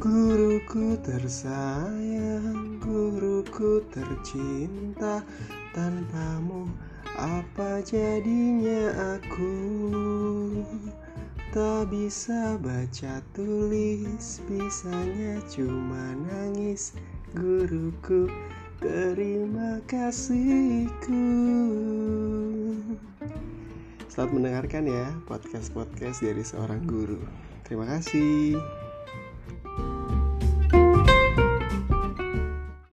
Guruku tersayang, guruku tercinta Tanpamu apa jadinya aku? Tak bisa baca tulis, bisanya cuma nangis. Guruku, terima kasihku. Selamat mendengarkan ya podcast-podcast dari seorang guru. Terima kasih.